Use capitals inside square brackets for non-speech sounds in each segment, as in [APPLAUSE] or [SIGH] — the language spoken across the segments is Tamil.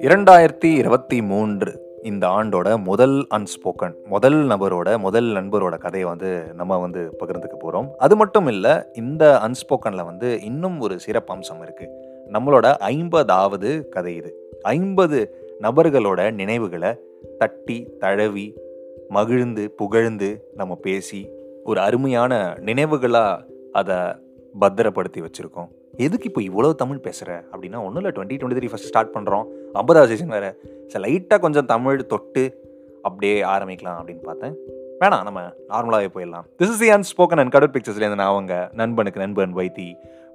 இரண்டாயிரத்தி இருபத்தி மூன்று இந்த ஆண்டோட முதல் அன்ஸ்போக்கன் முதல் நபரோட முதல் நண்பரோட கதையை வந்து நம்ம வந்து பகிர்ந்துக்க போகிறோம் அது மட்டும் இல்லை இந்த அன்ஸ்போக்கனில் வந்து இன்னும் ஒரு சிறப்பம்சம் இருக்குது நம்மளோட ஐம்பதாவது கதை இது. ஐம்பது நபர்களோட நினைவுகளை தட்டி தழவி மகிழ்ந்து புகழ்ந்து நம்ம பேசி ஒரு அருமையான நினைவுகளாக அதை பத்திரப்படுத்தி வச்சுருக்கோம். எதுக்கு இப்போ இவ்வளோ தமிழ் பேசுகிற அப்படின்னா ஒன்றும் இல்லை. Twenty twenty three first start பண்ணுறோம் ஐம்பதாவது சீசன் வேறு. சரி லைட்டாக கொஞ்சம் தமிழ் தொட்டு அப்படியே ஆரம்பிக்கலாம் அப்படின்னு பார்த்தேன். வேணாம் நம்ம நார்மலாகவே போயிடலாம். This is unspoken and cutout பிக்சர்ஸ்லேருந்து நான் அவங்க நண்பனுக்கு நண்பன் Vaithi.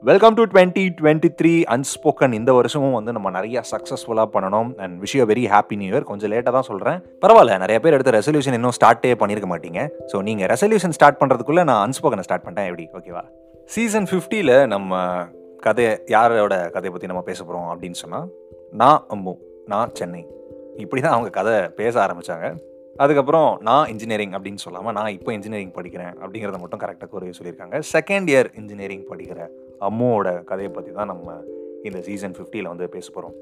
Welcome to twenty twenty three unspoken இந்த வருஷமும் வந்து நம்ம நிறையா சக்ஸஸ்ஃபுல்லாக பண்ணணும். And wish very happy new year கொஞ்சம் லேட்டாக தான் சொல்கிறேன் பரவாயில்ல நிறைய பேர் எடுத்த ரெசல்யூஷன் இன்னும் ஸ்டார்ட்டே பண்ணியிருக்க மாட்டீங்க. ஸோ நீங்கள் ரெசல்யூஷன் ஸ்டார்ட் பண்ணுறதுக்குள்ளே நான் அன்ஸ்போக்கனை ஸ்டார்ட் பண்ணிட்டேன். எப்படி? ஓகேவா சீசன் ஃபிஃப்டியில் நம்ம கதையை யாரோட கதையை பற்றி நம்ம பேச போகிறோம் அப்படின்னு சொன்னால் நான் அம்மு நான் சென்னை. இப்படி தான் அவங்க கதை பேச ஆரம்பித்தாங்க அதுக்கப்புறம் நான் இன்ஜினியரிங் அப்படின்னு சொல்லாமல் நான் இப்போ இன்ஜினியரிங் படிக்கிறேன் அப்படிங்கிறத மட்டும் கரெக்டாக கூறவே சொல்லியிருக்காங்க. செகண்ட் இயர் இன்ஜினியரிங் படிக்கிற அம்முவோட கதையை பற்றி தான் நம்ம இந்த சீசன் ஃபிஃப்டியில் வந்து பேச போகிறோம்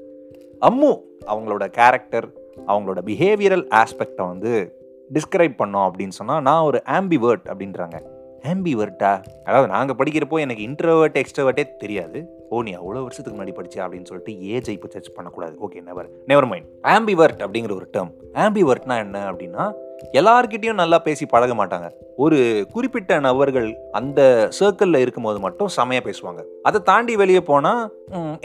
அம்மு அவங்களோட கேரக்டர் அவங்களோட பிஹேவியரல் ஆஸ்பெக்டை வந்து டிஸ்கிரைப் பண்ணோம் அப்படின்னு சொன்னால் நான் ஒரு ஆம்பிவர்ட் அப்படின்றாங்க. ஆம்பிவர்ட்டா அதாவது நாங்கள் படிக்கிறப்போ எனக்கு இன்ட்ரவர்ட் எக்ஸ்ட்ரவர்ட்டே தெரியாது. ஓ நீ அவ்வளோ வருஷத்துக்கு முன்னாடி படிச்சா அப்படின்னு சொல்லிட்டு ஏஜ் இப்போ சர்ச் பண்ணக்கூடாது. Okay never never mind ambivert அப்படிங்கிற ஒரு டேர்ம் ஆம்பிவர்ட்னா என்ன அப்படின்னா எல்லார்கிட்டையும் நல்லா பேசி பழக மாட்டாங்க. ஒரு குறிப்பிட்ட நபர்கள் அந்த சர்க்கிளில் இருக்கும்போது மட்டும் செமையாக பேசுவாங்க. அதை தாண்டி வெளியே போனால்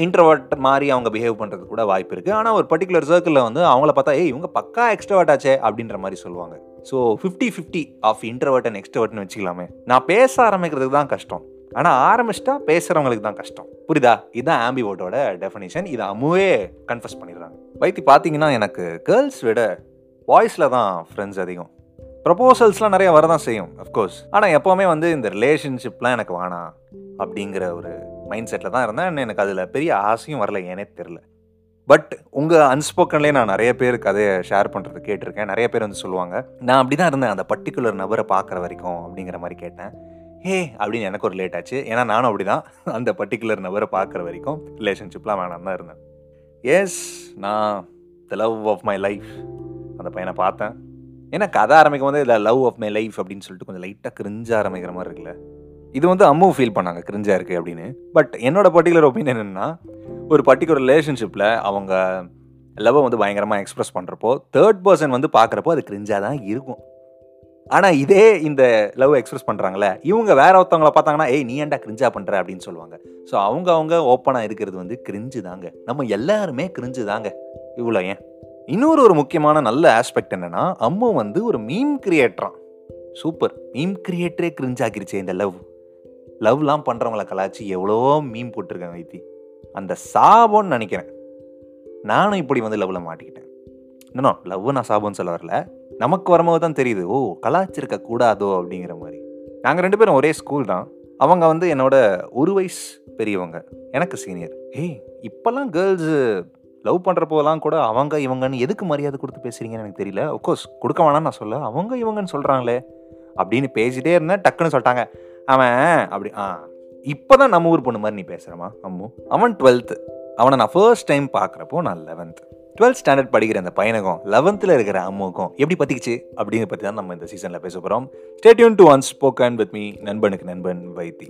இன்ட்ரவர்ட் மாதிரி அவங்க பிஹேவ் பண்ணுறது கூட வாய்ப்பு இருக்குது ஆனால் ஒரு பர்டிகுலர் சர்க்கிளில் வந்து அவங்கள பார்த்தா ஏய் இவங்க பக்கா எக்ஸ்ட்ரவர்ட் ஆச்சே அப்படின்ற மாதிரி சொல்லுவாங்க. So fifty fifty of introvert and எக்ஸ்ட்ரவர்ட்னு வச்சுக்கலாமே. நான் பேச ஆரம்பிக்கிறதுக்கு தான் கஷ்டம். ஆனால் ஆரம்பிச்சிட்டா பேசுகிறவங்களுக்கு தான் கஷ்டம். புரியுதா? இதுதான் ஆம்பிவோட்டோட டெஃபினேஷன் இதை அம்முவே கன்ஃபர்ஸ் பண்ணிடுறாங்க. வைத்தி பார்த்தீங்கன்னா எனக்கு கேர்ள்ஸ் விட பாய்ஸில் தான் ஃப்ரெண்ட்ஸ் அதிகம். ப்ரப்போசல்ஸ்லாம் நிறைய வரதான் செய்யும் அஃப்கோர்ஸ் ஆனால் எப்போவுமே வந்து இந்த ரிலேஷன்ஷிப்லாம் எனக்கு வேணாம் அப்படிங்கிற ஒரு மைண்ட் செட்டில் தான் இருந்தேன். எனக்கு அதில் பெரிய ஆசையும் வரல ஏனே தெரில பட் உங்கள் அன்ஸ்போக்கன்லேயே நான் நிறைய பேர் கதையை ஷேர் பண்ணுறது கேட்டிருக்கேன். நிறைய பேர் வந்து சொல்லுவாங்க நான் அப்படி தான் இருந்தேன். அந்த பர்டிகுலர் நபரை பார்க்குற வரைக்கும் அப்படிங்கிற மாதிரி கேட்டேன். ஹே அப்படின்னு எனக்கு ஒரு லேட் ஆச்சு. ஏன்னா நானும் அப்படி தான் [LAUGHS] அந்த பர்டிகுலர் நபரை பார்க்குற வரைக்கும் ரிலேஷன்ஷிப்லாம் வேணாம் தான் இருந்தேன். எஸ் நான் the love of my life அந்த பையனை பார்த்தேன். ஏன்னா கதை ஆரம்பிக்கும் போது இதில் லவ் ஆஃப் மை லைஃப் அப்படின்னு சொல்லிட்டு கொஞ்சம் லைட்டாக கிரிஞ்ச ஆரம்பிக்கிற மாதிரி இருக்குல்ல. இது வந்து அம்மு ஃபீல் பண்ணாங்க. கிரிஞ்சாக இருக்குது அப்படின்னு. பட் என்னோட பர்டிகுலர் ஒப்பீனியன் என்னென்னா ஒரு பர்டிகுலர் ரிலேஷன்ஷிப்பில் அவங்க லவ்வை வந்து பயங்கரமாக எக்ஸ்ப்ரெஸ் பண்ணுறப்போ தேர்ட் பர்சன் வந்து பார்க்குறப்போ அது கிரிஞ்சாக தான் இருக்கும். ஆனால் இதே இந்த லவ் எக்ஸ்பிரஸ் பண்ணுறாங்களே இவங்க வேற ஒருத்தவங்கள பார்த்தாங்கன்னா ஏய் நீ ஏன்டா கிரிஞ்சா பண்ணுற அப்படின்னு சொல்லுவாங்க. ஸோ அவங்க அவங்க ஓப்பனாக இருக்கிறது வந்து கிரிஞ்சு தாங்க. நம்ம எல்லாருமே கிரிஞ்சு தாங்க. இவ்வளோ ஏன்? இன்னொரு ஒரு முக்கியமான நல்ல ஆஸ்பெக்ட் என்னென்னா அம்மு வந்து ஒரு மீம் கிரியேட்டரான் சூப்பர் மீம் கிரியேட்டரே கிரிஞ்சாக்கிருச்சே இந்த லவ் லவ்லாம் பண்ணுறவங்கள கலாச்சி எவ்வளோ மீம் போட்டிருக்காங்க வைத்தி அந்த சாபம்னு நினைக்கிறேன். நானும் இப்படி வந்து லவ்வில் மாட்டிக்கிட்டேன். இன்னும் லவ் நான் சாபம்னு சொல்ல வரல. நமக்கு வரும்போது தான் தெரியுது ஓ கலாச்சிருக்க கூடாதோ அப்படிங்கிற மாதிரி. நாங்கள் ரெண்டு பேரும் ஒரே ஸ்கூல் தான். அவங்க வந்து என்னோட ஒரு வயசு பெரியவங்க. எனக்கு சீனியர் ஏய் இப்போல்லாம் கேர்ள்ஸு லவ் பண்ணுறப்போலாம் கூட அவங்க இவங்கன்னு எதுக்கு மரியாதை கொடுத்து பேசுகிறீங்கன்னு எனக்கு தெரியல. ஒஃப்கோர்ஸ் கொடுக்க வேணாம்னு நான் சொல்ல அவங்க இவங்கன்னு சொல்கிறாங்களே அப்படின்னு பேசிட்டே இருந்தேன் டக்குன்னு சொல்லிட்டாங்க. அவன் அப்படி ஆ இப்போ தான் நம்ம ஊர் பொண்ணு மாதிரி நீ பேசுகிறமா அம்மு? அவன் டுவெல்த்து அவனை நான் ஃபர்ஸ்ட் டைம் பார்க்குறப்போ நான் லெவன்த்து டுவெல்த் ஸ்டாண்டர்ட் படிக்கிற அந்த பையனுக்கும் லெவன்த்தில் இருக்கிற அம்முக்கும் எப்படி பற்றிக்குச்சு அப்படின்னு பற்றி தான் நம்ம இந்த சீசனில் பேச போகிறோம் stay tuned to unspoken with me நண்பனுக்கு நண்பன் வைத்தி.